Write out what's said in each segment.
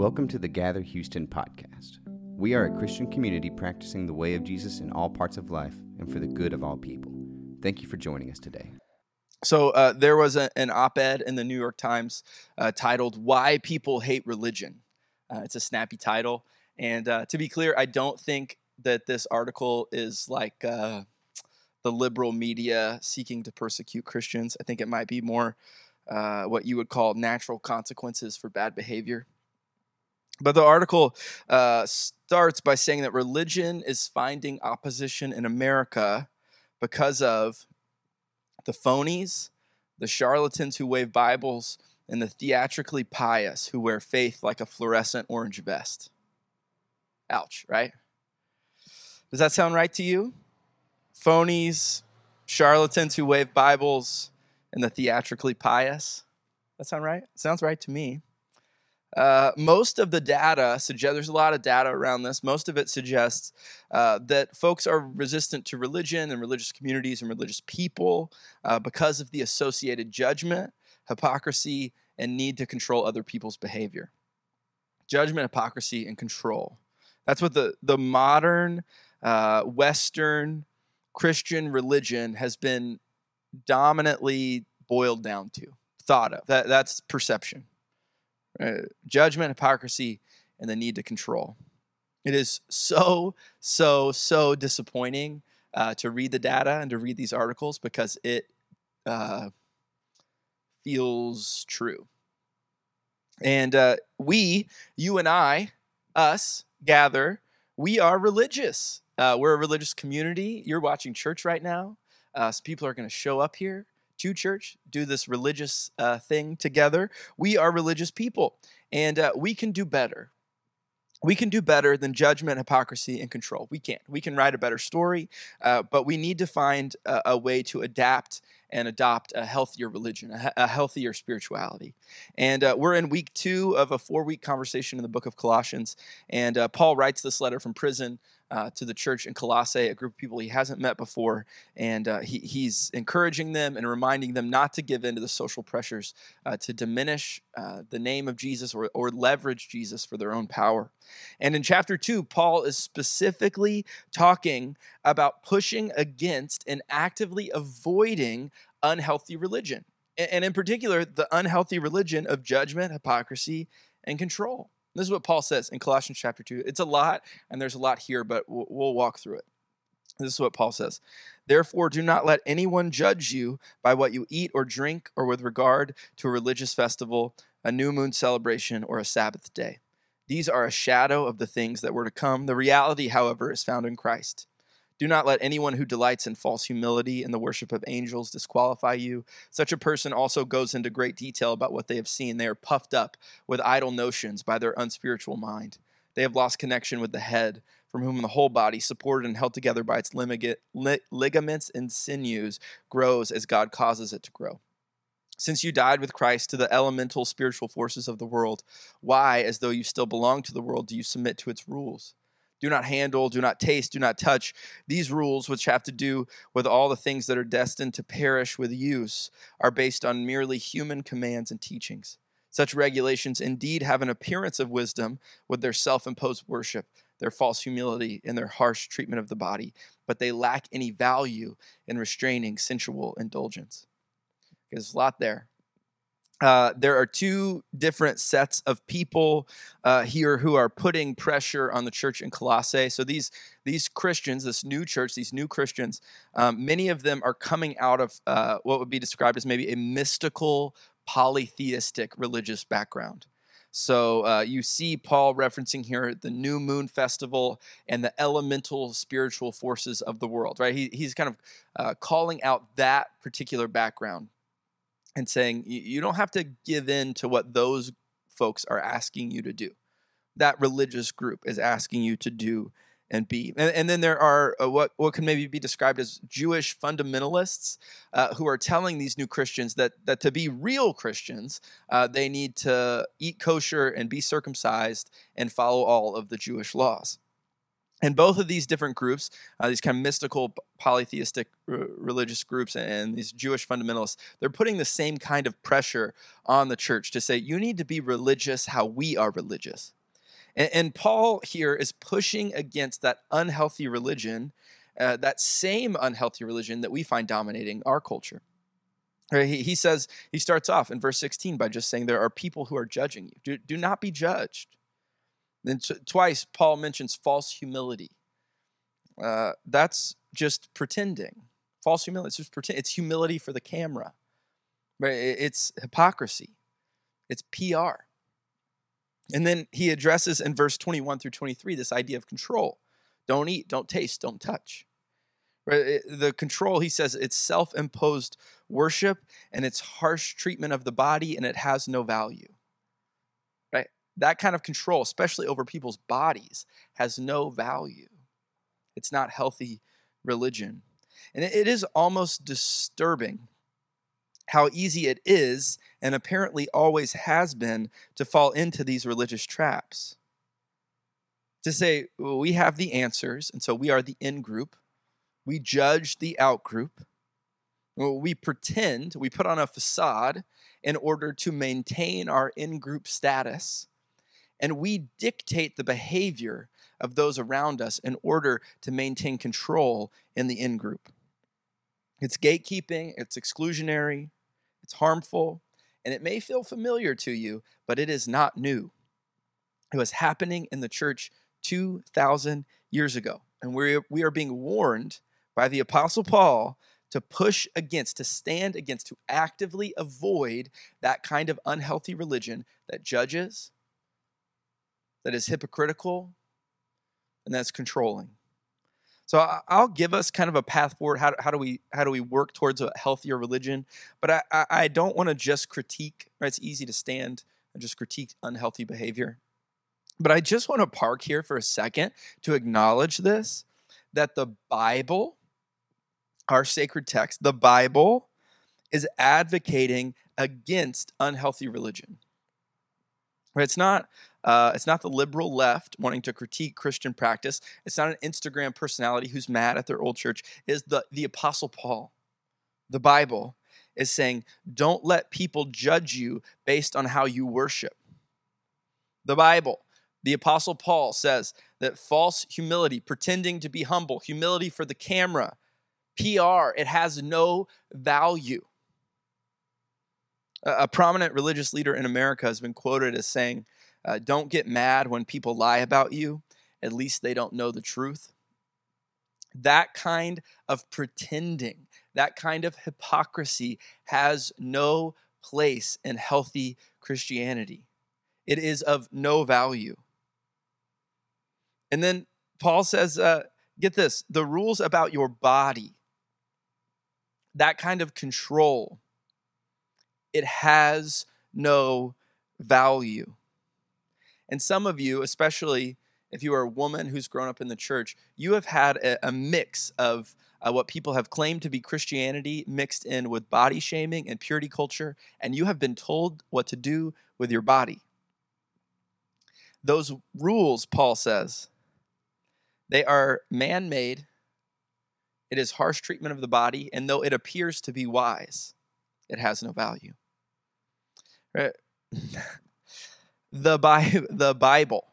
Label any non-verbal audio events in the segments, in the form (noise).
Welcome to the Gather Houston podcast. We are a Christian community practicing the way of Jesus in all parts of life and for the good of all people. Thank you for joining us today. So uh, there was a, an op-ed in the New York Times uh, titled "Why People Hate Religion." Uh, it's a snappy title, and uh, to be clear, I don't think that this article is like uh, the liberal media seeking to persecute Christians. I think it might be more uh, what you would call natural consequences for bad behavior. But the article uh, starts by saying that religion is finding opposition in America because of the phonies, the charlatans who wave Bibles, and the theatrically pious who wear faith like a fluorescent orange vest. Ouch, right? Does that sound right to you? Phonies, charlatans who wave Bibles, and the theatrically pious? That sound right? Sounds right to me. Uh, most of the data suggests there's a lot of data around this. Most of it suggests uh, that folks are resistant to religion and religious communities and religious people uh, because of the associated judgment, hypocrisy, and need to control other people's behavior. Judgment, hypocrisy, and control. That's what the, the modern uh, Western Christian religion has been dominantly boiled down to, thought of. That, that's perception. Judgment, hypocrisy, and the need to control. It is so, so, so disappointing uh, to read the data and to read these articles because it uh, feels true. And uh, we, you and I, us, gather, we are religious. Uh, we're a religious community. You're watching church right now. Uh, so people are going to show up here to church, do this religious uh, thing together. We are religious people, and uh, we can do better. We can do better than judgment, hypocrisy, and control. We can't. We can write a better story, uh, but we need to find a, a, way to adapt and adopt a healthier religion, a, a healthier spirituality. And uh, we're in week two of a four week conversation in the book of Colossians. And uh, Paul writes this letter from prison uh, to the church in Colossae, a group of people he hasn't met before. And uh, he, he's encouraging them and reminding them not to give in to the social pressures uh, to diminish uh, the name of Jesus or, or leverage Jesus for their own power. And in chapter two, Paul is specifically talking about pushing against and actively avoiding unhealthy religion. And in particular, the unhealthy religion of judgment, hypocrisy, and control. This is what Paul says in Colossians chapter 2. It's a lot, and there's a lot here, but we'll, we'll walk through it. This is what Paul says. Therefore, do not let anyone judge you by what you eat or drink, or with regard to a religious festival, a new moon celebration, or a Sabbath day. These are a shadow of the things that were to come. The reality, however, is found in Christ. Do not let anyone who delights in false humility and the worship of angels disqualify you. Such a person also goes into great detail about what they have seen. They are puffed up with idle notions by their unspiritual mind. They have lost connection with the head, from whom the whole body, supported and held together by its ligaments and sinews, grows as God causes it to grow. Since you died with Christ to the elemental spiritual forces of the world, why, as though you still belong to the world, do you submit to its rules? Do not handle, do not taste, do not touch. These rules, which have to do with all the things that are destined to perish with use, are based on merely human commands and teachings. Such regulations indeed have an appearance of wisdom with their self imposed worship, their false humility, and their harsh treatment of the body, but they lack any value in restraining sensual indulgence. There's a lot there. Uh, there are two different sets of people uh, here who are putting pressure on the church in Colossae. So these these Christians, this new church, these new Christians, um, many of them are coming out of uh, what would be described as maybe a mystical, polytheistic religious background. So uh, you see Paul referencing here the new moon festival and the elemental spiritual forces of the world, right? He, he's kind of uh, calling out that particular background and saying you don't have to give in to what those folks are asking you to do. That religious group is asking you to do and be. And, and then there are uh, what what can maybe be described as Jewish fundamentalists uh, who are telling these new Christians that that to be real Christians, uh, they need to eat kosher and be circumcised and follow all of the Jewish laws. And both of these different groups, uh, these kind of mystical polytheistic r- religious groups and these Jewish fundamentalists, they're putting the same kind of pressure on the church to say, you need to be religious how we are religious. And, and Paul here is pushing against that unhealthy religion, uh, that same unhealthy religion that we find dominating our culture. He, he says, he starts off in verse 16 by just saying, There are people who are judging you. Do, do not be judged. Then t- twice Paul mentions false humility. Uh, that's just pretending. False humility. It's just pretend. It's humility for the camera. Right? It's hypocrisy. It's PR. And then he addresses in verse 21 through 23 this idea of control. Don't eat, don't taste, don't touch. Right? The control, he says, it's self imposed worship and it's harsh treatment of the body and it has no value that kind of control, especially over people's bodies, has no value. It's not healthy religion. And it is almost disturbing how easy it is, and apparently always has been, to fall into these religious traps. To say, well, we have the answers, and so we are the in group. We judge the out group. We pretend, we put on a facade in order to maintain our in group status and we dictate the behavior of those around us in order to maintain control in the in group. It's gatekeeping, it's exclusionary, it's harmful, and it may feel familiar to you, but it is not new. It was happening in the church 2,000 years ago. And we we are being warned by the Apostle Paul to push against, to stand against, to actively avoid that kind of unhealthy religion that judges, that is hypocritical, and that's controlling. So I'll give us kind of a path forward. How, how do we how do we work towards a healthier religion? But I, I, don't want to just critique. Right? It's easy to stand and just critique unhealthy behavior. But I just want to park here for a second to acknowledge this that the Bible, our sacred text, the Bible, is advocating against unhealthy religion. Right? It's not uh, it's not the liberal left wanting to critique Christian practice. It's not an Instagram personality who's mad at their old church. It is the, the Apostle Paul. The Bible is saying, don't let people judge you based on how you worship. The Bible, the Apostle Paul says that false humility, pretending to be humble, humility for the camera, PR, it has no value. A, a prominent religious leader in America has been quoted as saying, uh, don't get mad when people lie about you. At least they don't know the truth. That kind of pretending, that kind of hypocrisy has no place in healthy Christianity. It is of no value. And then Paul says, uh, get this the rules about your body, that kind of control, it has no value. And some of you, especially if you are a woman who's grown up in the church, you have had a, a mix of uh, what people have claimed to be Christianity mixed in with body shaming and purity culture, and you have been told what to do with your body. Those rules, Paul says, they are man made. It is harsh treatment of the body, and though it appears to be wise, it has no value. Right? (laughs) the, Bi- (laughs) the Bible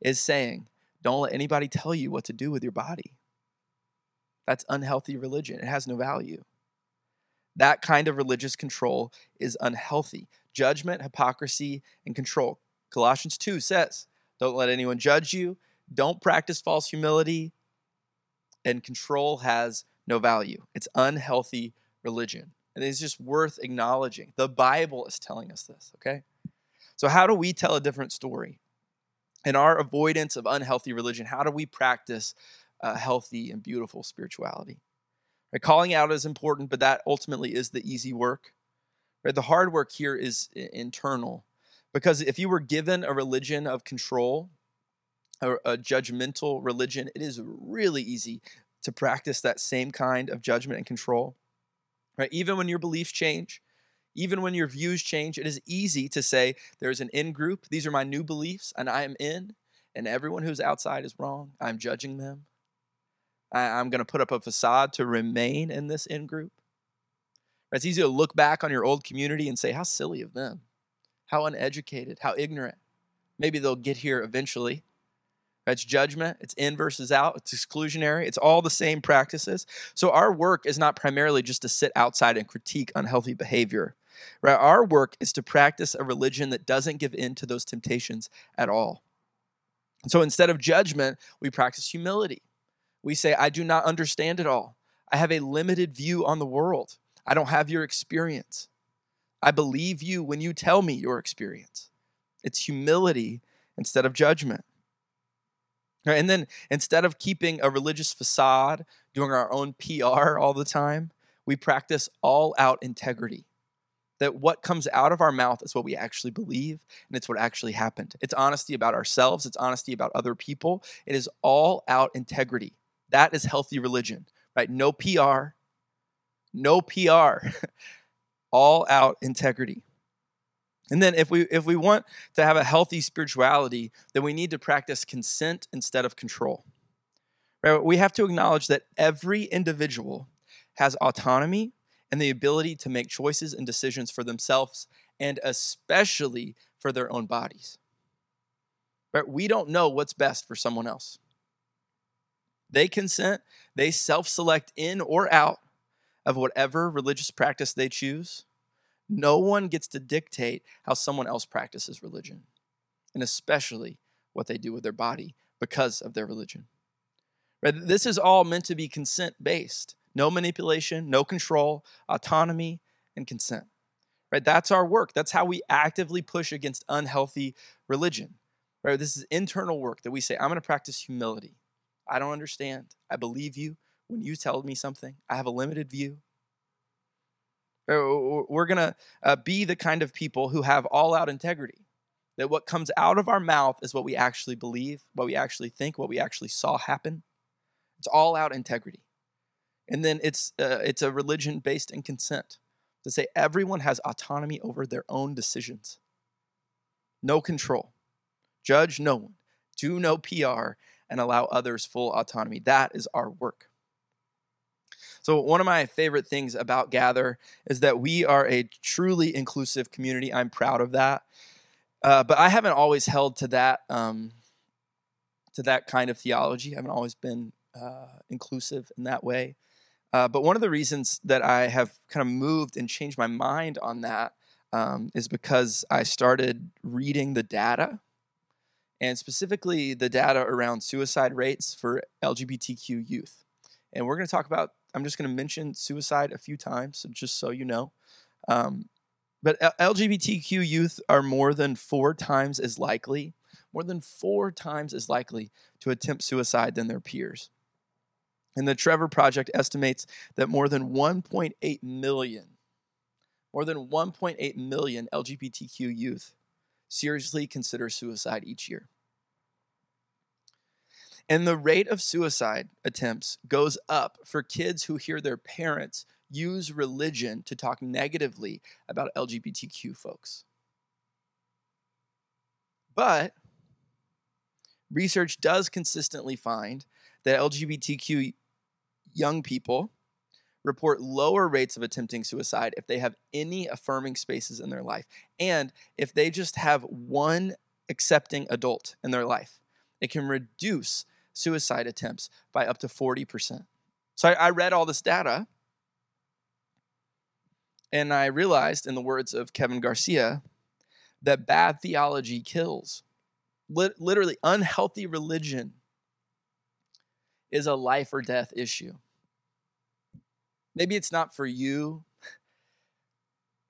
is saying, don't let anybody tell you what to do with your body. That's unhealthy religion. It has no value. That kind of religious control is unhealthy. Judgment, hypocrisy, and control. Colossians 2 says, Don't let anyone judge you, don't practice false humility, and control has no value. It's unhealthy religion. And it's just worth acknowledging. The Bible is telling us this, okay? So, how do we tell a different story? In our avoidance of unhealthy religion, how do we practice a healthy and beautiful spirituality? Right? Calling out is important, but that ultimately is the easy work. Right? The hard work here is internal. Because if you were given a religion of control, a, a judgmental religion, it is really easy to practice that same kind of judgment and control. Right? Even when your beliefs change, even when your views change, it is easy to say there's an in group. These are my new beliefs, and I am in. and everyone who's outside is wrong. I'm judging them. I, am going to put up a facade to remain in this in group. It's easy to look back on your old community and say, how silly of them, how uneducated, how ignorant. Maybe they'll get here eventually. That's judgment. It's in versus out. It's exclusionary. It's all the same practices. So our work is not primarily just to sit outside and critique unhealthy behavior. Right? Our work is to practice a religion that doesn't give in to those temptations at all. And so instead of judgment, we practice humility. We say, I do not understand it all. I have a limited view on the world. I don't have your experience. I believe you when you tell me your experience. It's humility instead of judgment. And then instead of keeping a religious facade, doing our own PR all the time, we practice all out integrity. That what comes out of our mouth is what we actually believe, and it's what actually happened. It's honesty about ourselves, it's honesty about other people. It is all out integrity. That is healthy religion, right? No PR, no PR, (laughs) all out integrity. And then if we if we want to have a healthy spirituality, then we need to practice consent instead of control. Right? We have to acknowledge that every individual has autonomy and the ability to make choices and decisions for themselves and especially for their own bodies. Right? We don't know what's best for someone else. They consent, they self-select in or out of whatever religious practice they choose no one gets to dictate how someone else practices religion, and especially what they do with their body because of their religion. Right? This is all meant to be consent based. No manipulation, no control, autonomy, and consent. Right? That's our work. That's how we actively push against unhealthy religion. Right? This is internal work that we say, I'm going to practice humility. I don't understand. I believe you when you tell me something. I have a limited view. We're going to uh, be the kind of people who have all out integrity. That what comes out of our mouth is what we actually believe, what we actually think, what we actually saw happen. It's all out integrity. And then it's, uh, it's a religion based in consent to say everyone has autonomy over their own decisions. No control. Judge no one. Do no PR and allow others full autonomy. That is our work. So, one of my favorite things about Gather is that we are a truly inclusive community. I'm proud of that. Uh, but I haven't always held to that um, to that kind of theology. I haven't always been uh, inclusive in that way. Uh, but one of the reasons that I have kind of moved and changed my mind on that um, is because I started reading the data, and specifically the data around suicide rates for LGBTQ youth. And we're going to talk about I'm just going to mention suicide a few times, just so you know. Um, but LGBTQ youth are more than four times as likely, more than four times as likely to attempt suicide than their peers. And the Trevor Project estimates that more than 1.8 million, more than 1.8 million LGBTQ youth seriously consider suicide each year. And the rate of suicide attempts goes up for kids who hear their parents use religion to talk negatively about LGBTQ folks. But research does consistently find that LGBTQ young people report lower rates of attempting suicide if they have any affirming spaces in their life and if they just have one accepting adult in their life. It can reduce suicide attempts by up to 40%. So I, I read all this data and I realized, in the words of Kevin Garcia, that bad theology kills. literally, unhealthy religion is a life or death issue. Maybe it's not for you,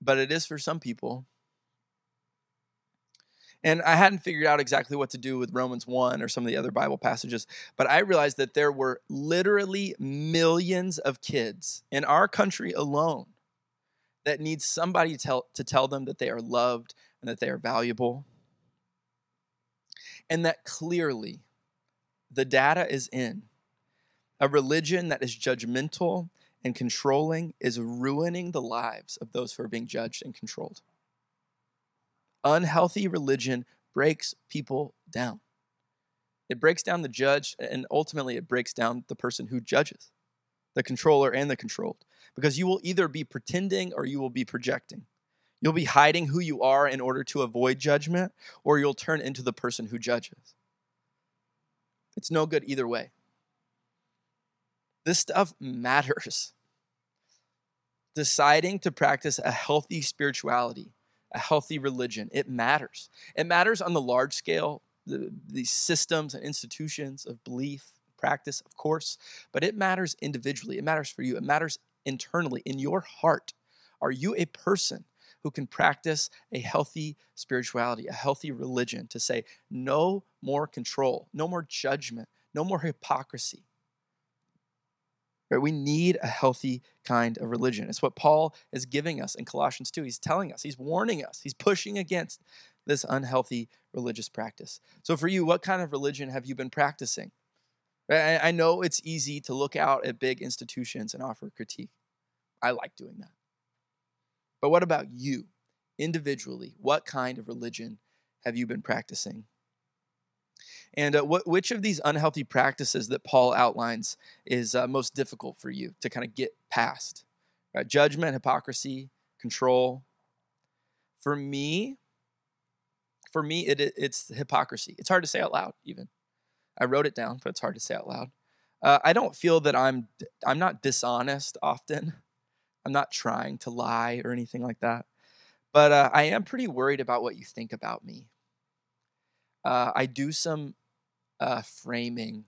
but it is for some people. And I hadn't figured out exactly what to do with Romans 1 or some of the other Bible passages, but I realized that there were literally millions of kids in our country alone that need somebody to tell, to tell them that they are loved and that they are valuable. And that clearly the data is in. A religion that is judgmental and controlling is ruining the lives of those who are being judged and controlled. Unhealthy religion breaks people down. It breaks down the judge, and ultimately, it breaks down the person who judges, the controller and the controlled, because you will either be pretending or you will be projecting. You'll be hiding who you are in order to avoid judgment, or you'll turn into the person who judges. It's no good either way. This stuff matters. Deciding to practice a healthy spirituality, a healthy religion, it matters. It matters on the large scale, the, systems and institutions of belief, practice, of course, but it matters individually. It matters for you. It matters internally in your heart. Are you a person who can practice a healthy spirituality, a healthy religion to say, no more control, no more judgment, no more hypocrisy? Right? We need a healthy kind of religion. It's what Paul is giving us in Colossians 2. He's telling us, he's warning us, he's pushing against this unhealthy religious practice. So, for you, what kind of religion have you been practicing? I know it's easy to look out at big institutions and offer critique. I like doing that. But what about you individually? What kind of religion have you been practicing? And uh, which of these unhealthy practices that Paul outlines is uh, most difficult for you to kind of get past? Right? Judgment, hypocrisy, control. For me, for me, it, it's hypocrisy. It's hard to say out loud, even. I wrote it down, but it's hard to say out loud. Uh, I don't feel that I'm I'm not dishonest often. I'm not trying to lie or anything like that. But uh, I am pretty worried about what you think about me. Uh, I do some uh, framing,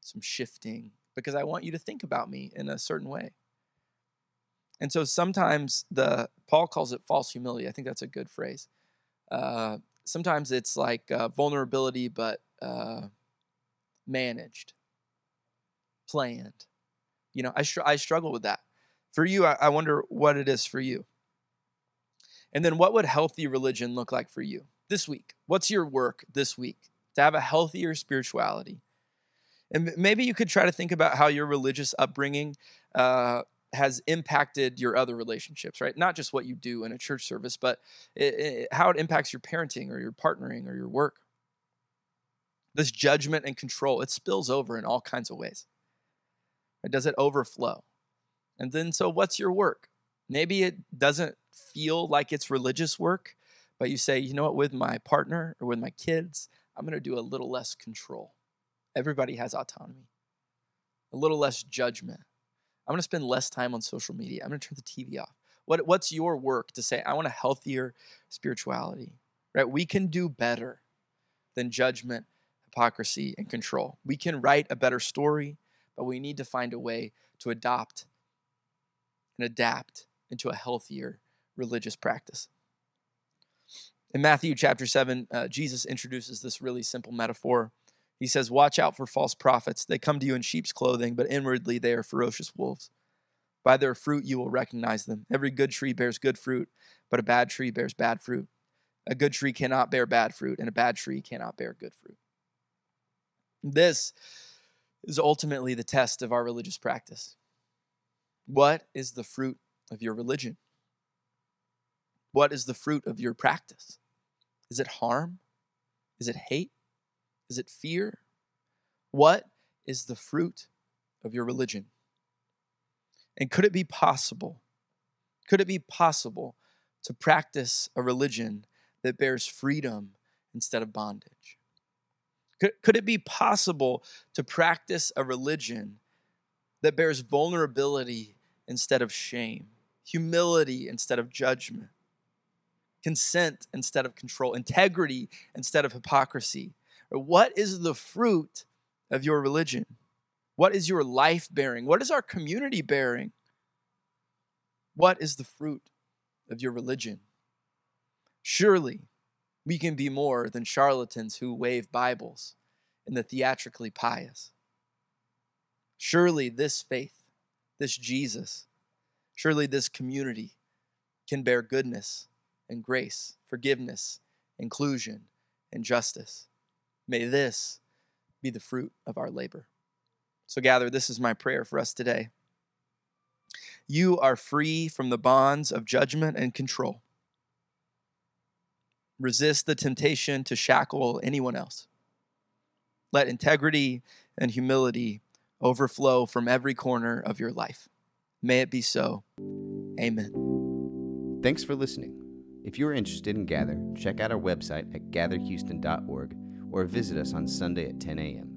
some shifting, because I want you to think about me in a certain way. And so sometimes the Paul calls it false humility. I think that's a good phrase. Uh, sometimes it's like uh, vulnerability, but uh, managed, planned. You know, I, str- I struggle with that. For you, I, I wonder what it is for you. And then what would healthy religion look like for you this week? What's your work this week to have a healthier spirituality? And maybe you could try to think about how your religious upbringing uh, has impacted your other relationships, right? Not just what you do in a church service, but it, it, how it impacts your parenting or your partnering or your work. This judgment and control, it spills over in all kinds of ways. Does it overflow? And then, so what's your work? Maybe it doesn't feel like it's religious work, but you say, you know what, with my partner or with my kids, I'm going to do a little less control. Everybody has autonomy, a little less judgment. I'm going to spend less time on social media. I'm going to turn the TV off. What, what's your work to say, I want a healthier spirituality? Right? We can do better than judgment, hypocrisy, and control. We can write a better story, but we need to find a way to adopt and adapt into a healthier religious practice. In Matthew chapter 7, uh, Jesus introduces this really simple metaphor. He says, Watch out for false prophets. They come to you in sheep's clothing, but inwardly they are ferocious wolves. By their fruit you will recognize them. Every good tree bears good fruit, but a bad tree bears bad fruit. A good tree cannot bear bad fruit, and a bad tree cannot bear good fruit. This is ultimately the test of our religious practice. What is the fruit of your religion? What is the fruit of your practice? Is it harm? Is it hate? Is it fear? What is the fruit of your religion? And could it be possible? Could it be possible to practice a religion that bears freedom instead of bondage? Could, could it be possible to practice a religion that bears vulnerability instead of shame, humility instead of judgment, consent instead of control, integrity instead of hypocrisy. What is the fruit of your religion? What is your life bearing? What is our community bearing? What is the fruit of your religion? Surely we can be more than charlatans who wave Bibles and the theatrically pious. Surely this faith, this Jesus, surely this community can bear goodness and grace, forgiveness, inclusion, and justice. May this be the fruit of our labor. So, gather, this is my prayer for us today. You are free from the bonds of judgment and control. Resist the temptation to shackle anyone else. Let integrity and humility overflow from every corner of your life. May it be so. Amen. Thanks for listening. If you're interested in Gather, check out our website at gatherhouston.org or visit us on Sunday at 10 a.m.